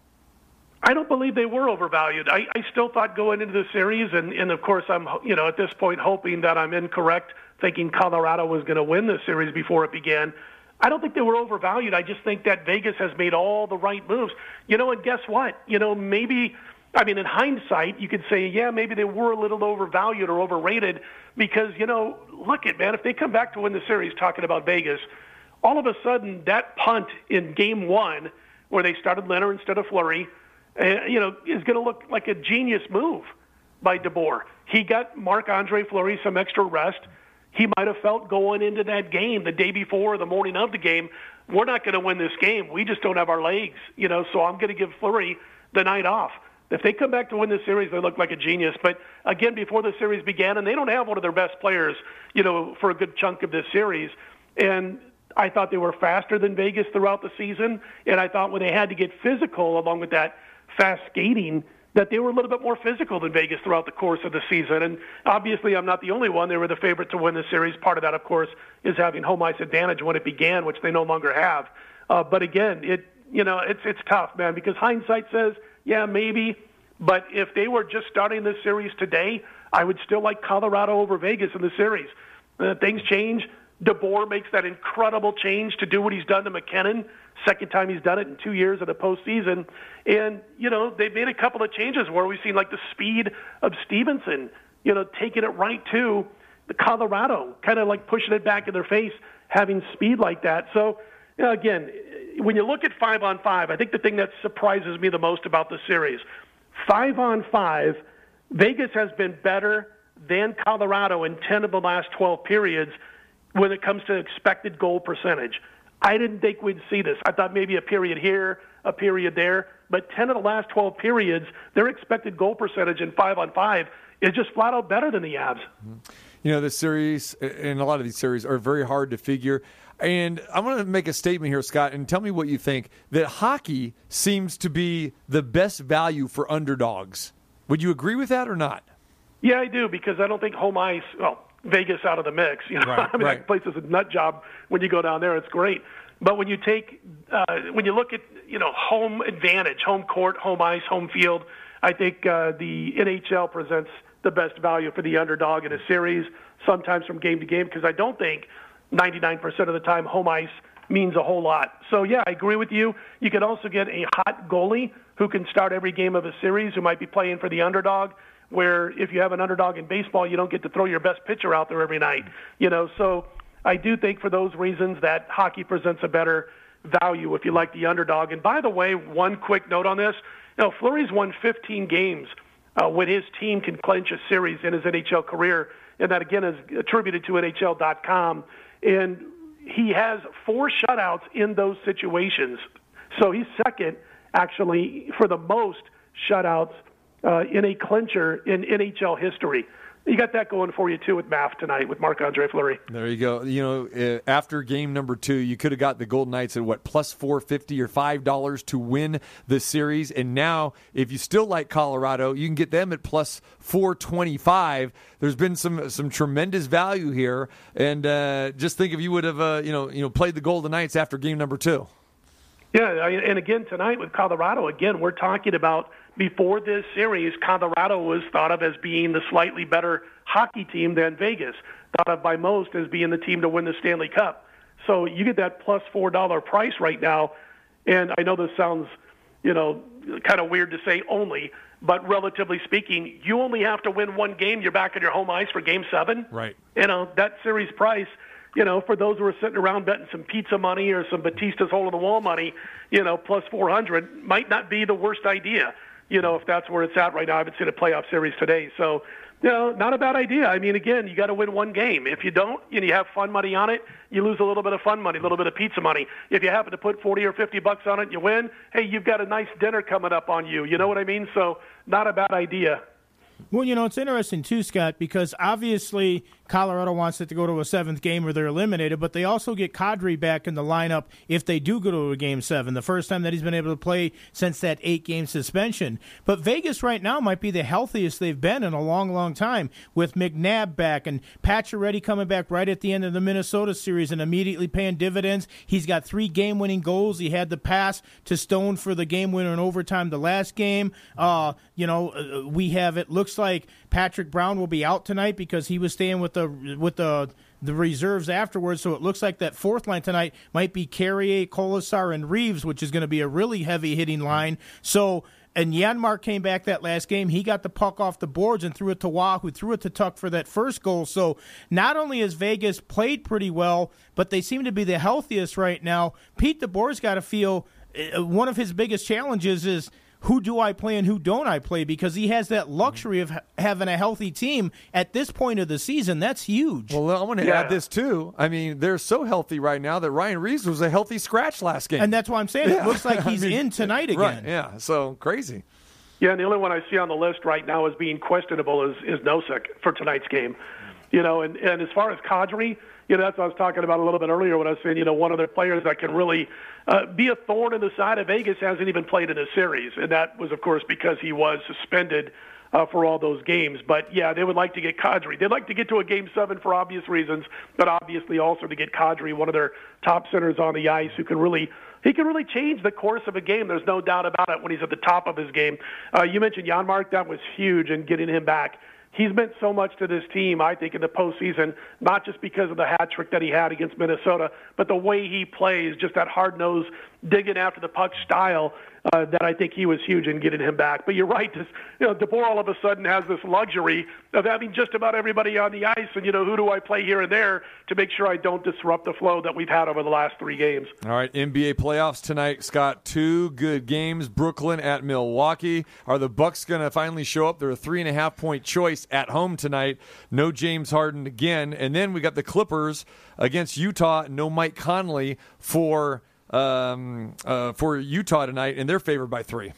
I don't believe they were overvalued. I, I still thought going into the series, and, and of course, I'm you know at this point hoping that I'm incorrect, thinking Colorado was going to win the series before it began. I don't think they were overvalued. I just think that Vegas has made all the right moves. You know, and guess what? You know, maybe I mean, in hindsight, you could say, yeah, maybe they were a little overvalued or overrated because you know, look at man, if they come back to win the series, talking about Vegas, all of a sudden that punt in Game One, where they started Lehner instead of Fleury uh, you know, is going to look like a genius move by DeBoer. He got Marc Andre Fleury some extra rest. He might have felt going into that game the day before, or the morning of the game, we're not going to win this game. We just don't have our legs, you know. So I'm going to give Fleury the night off. If they come back to win this series, they look like a genius. But again, before the series began, and they don't have one of their best players, you know, for a good chunk of this series. And I thought they were faster than Vegas throughout the season, and I thought when they had to get physical along with that fast skating that they were a little bit more physical than Vegas throughout the course of the season. And obviously, I'm not the only one. They were the favorite to win the series. Part of that, of course, is having home ice advantage when it began, which they no longer have. Uh, but again, it you know it's it's tough, man, because hindsight says, yeah, maybe. But if they were just starting this series today, I would still like Colorado over Vegas in the series. Uh, things change. DeBoer makes that incredible change to do what he's done to MacKinnon. Second time he's done it in two years in the postseason. And, you know, they've made a couple of changes where we've seen like the speed of Stephenson, you know, taking it right to the Colorado, kind of like pushing it back in their face, having speed like that. So, you know, again, when you look at five on five, I think the thing that surprises me the most about the series, five on five, Vegas has been better than Colorado in 10 of the last 12 periods when it comes to expected goal percentage. I didn't think we'd see this. I thought maybe a period here, a period there, but 10 of the last 12 periods, their expected goal percentage in 5 on 5 is just flat out better than the Avs. Mm-hmm. You know, the series and a lot of these series are very hard to figure. And I'm going to make a statement here, Scott, and tell me what you think that hockey seems to be the best value for underdogs. Would you agree with that or not? Yeah, I do because I don't think home ice, well, Vegas out of the mix. You know, Right, I mean, right. that place is a nut job when you go down there. It's great, but when you take, uh, when you look at, you know, home advantage, home court, home ice, home field, I think uh, the NHL presents the best value for the underdog in a series. Sometimes from game to game, because I don't think 99% of the time home ice means a whole lot. So yeah, I agree with you. You could also get a hot goalie who can start every game of a series, who might be playing for the underdog where if you have an underdog in baseball, you don't get to throw your best pitcher out there every night. You know, so I do think for those reasons that hockey presents a better value if you like the underdog. And by the way, one quick note on this: you know, Fleury's won 15 games uh, when his team can clinch a series in his NHL career, and that again is attributed to NHL.com. And he has four shutouts in those situations, so he's second actually for the most shutouts uh, in a clincher in NHL history. You got that going for you too with math tonight with Marc Andre Fleury. There you go. You know, uh, after game number two, you could have got the Golden Knights at what plus four fifty or five dollars to win the series, and now if you still like Colorado, you can get them at plus four twenty five. There's been some some tremendous value here, and uh, just think if you would have uh, you know you know played the Golden Knights after game number two. Yeah, and again tonight with Colorado, again we're talking about before this series, Colorado was thought of as being the slightly better hockey team than Vegas, thought of by most as being the team to win the Stanley Cup. So you get that plus four dollar price right now, and I know this sounds, you know, kind of weird to say only, but relatively speaking, you only have to win one game. You're back on your home ice for Game Seven. Right. You know that series price. You know, for those who are sitting around betting some pizza money or some Batista's hole in the wall money, you know, plus 400 might not be the worst idea. You know, if that's where it's at right now. I haven't seen a playoff series today, so you know, not a bad idea. I mean, again, you got to win one game. If you don't, and you have fun money on it, you lose a little bit of fun money, a little bit of pizza money. If you happen to put 40 or 50 bucks on it, and you win. Hey, you've got a nice dinner coming up on you. You know what I mean? So, not a bad idea. Well, you know, it's interesting too, Scott, because obviously Colorado wants it to go to a seventh game or they're eliminated, but they also get Kadri back in the lineup if they do go to a game seven, the first time that he's been able to play since that eight game suspension. But Vegas right now might be the healthiest they've been in a long, long time with McNabb back and Pacioretty coming back right at the end of the Minnesota series and immediately paying dividends. He's got three game winning goals. He had the pass to Stone for the game winner in overtime the last game. Uh, you know, uh, we have it looks like Patrick Brown will be out tonight because he was staying with the with the the reserves afterwards. So it looks like that fourth line tonight might be Carrier, Kolesar, and Reaves, which is going to be a really heavy hitting line. So. And Janmark came back that last game. He got the puck off the boards and threw it to Wah, who threw it to Tuch for that first goal. So not only has Vegas played pretty well, but they seem to be the healthiest right now. Pete DeBoer's got to feel uh, one of his biggest challenges is who do I play and who don't I play because he has that luxury of ha- having a healthy team at this point of the season. That's huge. Well, I want to add this too. I mean, they're so healthy right now that Ryan Reaves was a healthy scratch last game, and that's why I'm saying it looks like I he's mean, in tonight again. Right? Yeah. So crazy. Yeah, and the only one I see on the list right now as being questionable is is Nosek for tonight's game. You know, and and as far as Kadri, you know, that's what I was talking about a little bit earlier when I was saying, you know, one of the players that can really uh, be a thorn in the side of Vegas hasn't even played in a series, and that was, of course, because he was suspended uh, for all those games. But yeah, they would like to get Kadri. They'd like to get to a game seven for obvious reasons, but obviously also to get Kadri, one of their top centers on the ice, who can really he can really change the course of a game. There's no doubt about it when he's at the top of his game. Uh, you mentioned Janmark. That was huge in getting him back. He's meant so much to this team, I think, in the postseason, not just because of the hat trick that he had against Minnesota, but the way he plays, just that hard nosed, digging after the puck style uh, that I think he was huge in getting him back. But you're right, this, you know, DeBoer all of a sudden has this luxury of having just about everybody on the ice, and you know, who do I play here and there to make sure I don't disrupt the flow that we've had over the last three games. All right, NBA playoffs tonight. Scott, two good games. Brooklyn at Milwaukee. Are the Bucks going to finally show up? They're a three and a half point choice at home tonight. No James Harden again, and then we got the Clippers against Utah. No Mike Conley for um, uh, for Utah tonight, and they're favored by three.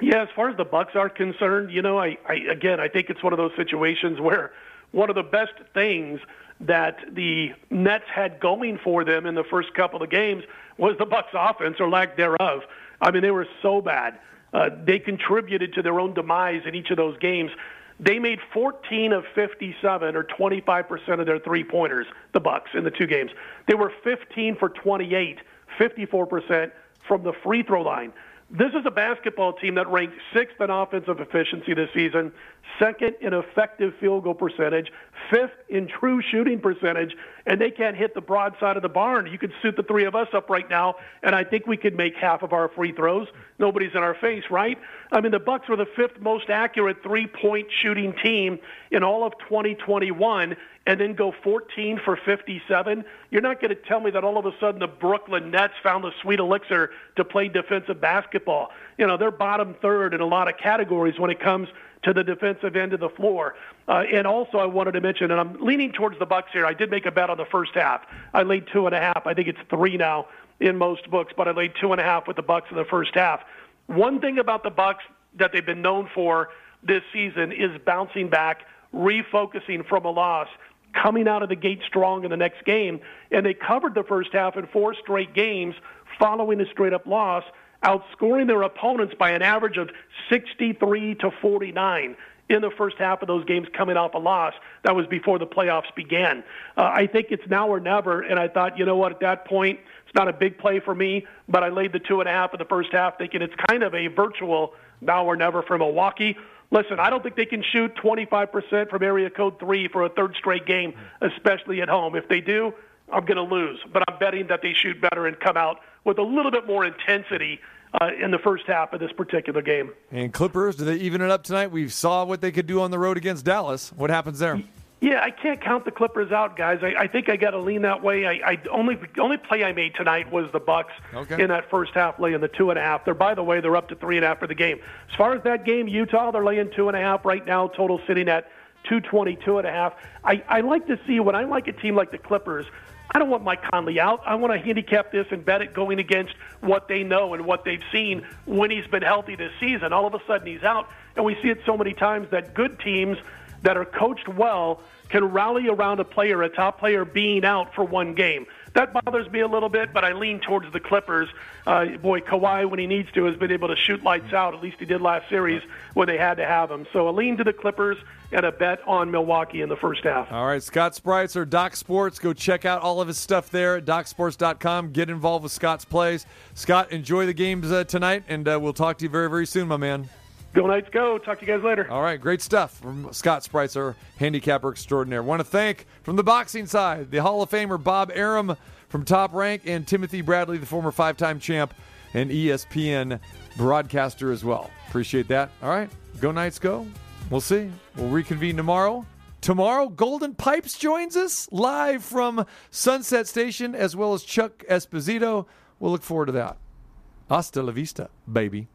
Yeah, as far as the Bucks are concerned, you know, I, I again, I think it's one of those situations where one of the best things that the Nets had going for them in the first couple of games was the Bucks' offense or lack thereof. I mean, they were so bad. Uh, they contributed to their own demise in each of those games. They made 14 of 57, or 25 percent of their three pointers. The Bucks in the two games. They were 15 for 28, 54 percent from the free throw line. This is a basketball team that ranked sixth in offensive efficiency this season, second in effective field goal percentage, fifth in true shooting percentage, and they can't hit the broad side of the barn. You could suit the three of us up right now, and I think we could make half of our free throws. Nobody's in our face, right? I mean, the Bucks were the fifth most accurate three-point shooting team in all of 2021 and then go 14 for 57. You're not going to tell me that all of a sudden the Brooklyn Nets found the sweet elixir to play defensive basketball. You know, they're bottom third in a lot of categories when it comes to the defensive end of the floor. Uh, and also, I wanted to mention, and I'm leaning towards the Bucks here. I did make a bet on the first half. I laid two and a half. I think it's three now in most books, but I laid two and a half with the Bucks in the first half. One thing about the Bucks that they've been known for this season is bouncing back, refocusing from a loss, coming out of the gate strong in the next game. And they covered the first half in four straight games following a straight up loss, outscoring their opponents by an average of 63 to 49 in the first half of those games coming off a loss. That was before the playoffs began. Uh, I think it's now or never, and I thought, you know what, at that point, it's not a big play for me, but I laid the two and a half in the first half, thinking it's kind of a virtual now or never for Milwaukee. Listen, I don't think they can shoot 25% from area code three for a third straight game, especially at home. If they do, I'm going to lose. But I'm betting that they shoot better and come out with a little bit more intensity uh, in the first half of this particular game. And Clippers, do they even it up tonight? We saw what they could do on the road against Dallas. What happens there? Yeah, I can't count the Clippers out, guys. I, I think I got to lean that way. I, I only only play I made tonight was the Bucks Okay. in that first half, laying the two and a half. They're by the way, they're up to three and a half for the game. As far as that game, Utah, they're laying two and a half right now. Total sitting at two twenty two and a half. I, I like to see when I like a team like the Clippers. I don't want Mike Conley out. I want to handicap this and bet it going against what they know and what they've seen when he's been healthy this season. All of a sudden he's out, and we see it so many times that good teams that are coached well can rally around a player, a top player being out for one game. That bothers me a little bit, but I lean towards the Clippers. Uh, boy, Kawhi, when he needs to, has been able to shoot lights out. At least he did last series when they had to have him. So a lean to the Clippers and a bet on Milwaukee in the first half. All right, Scott Spreitzer, Doc Sports. Go check out all of his stuff there at docsports.com. Get involved with Scott's plays. Scott, enjoy the games uh, tonight, and uh, we'll talk to you very, very soon, my man. Go Knights, go. Talk to you guys later. All right, great stuff from Scott Spreitzer, handicapper extraordinaire. Want to thank from the boxing side the Hall of Famer Bob Arum from Top Rank and Timothy Bradley, the former five-time champ and ESPN broadcaster as well. Appreciate that. All right, go Knights, go. We'll see. We'll reconvene tomorrow. Tomorrow, Golden Pipes joins us live from Sunset Station, as well as Chuck Esposito. We'll look forward to that. Hasta la vista, baby.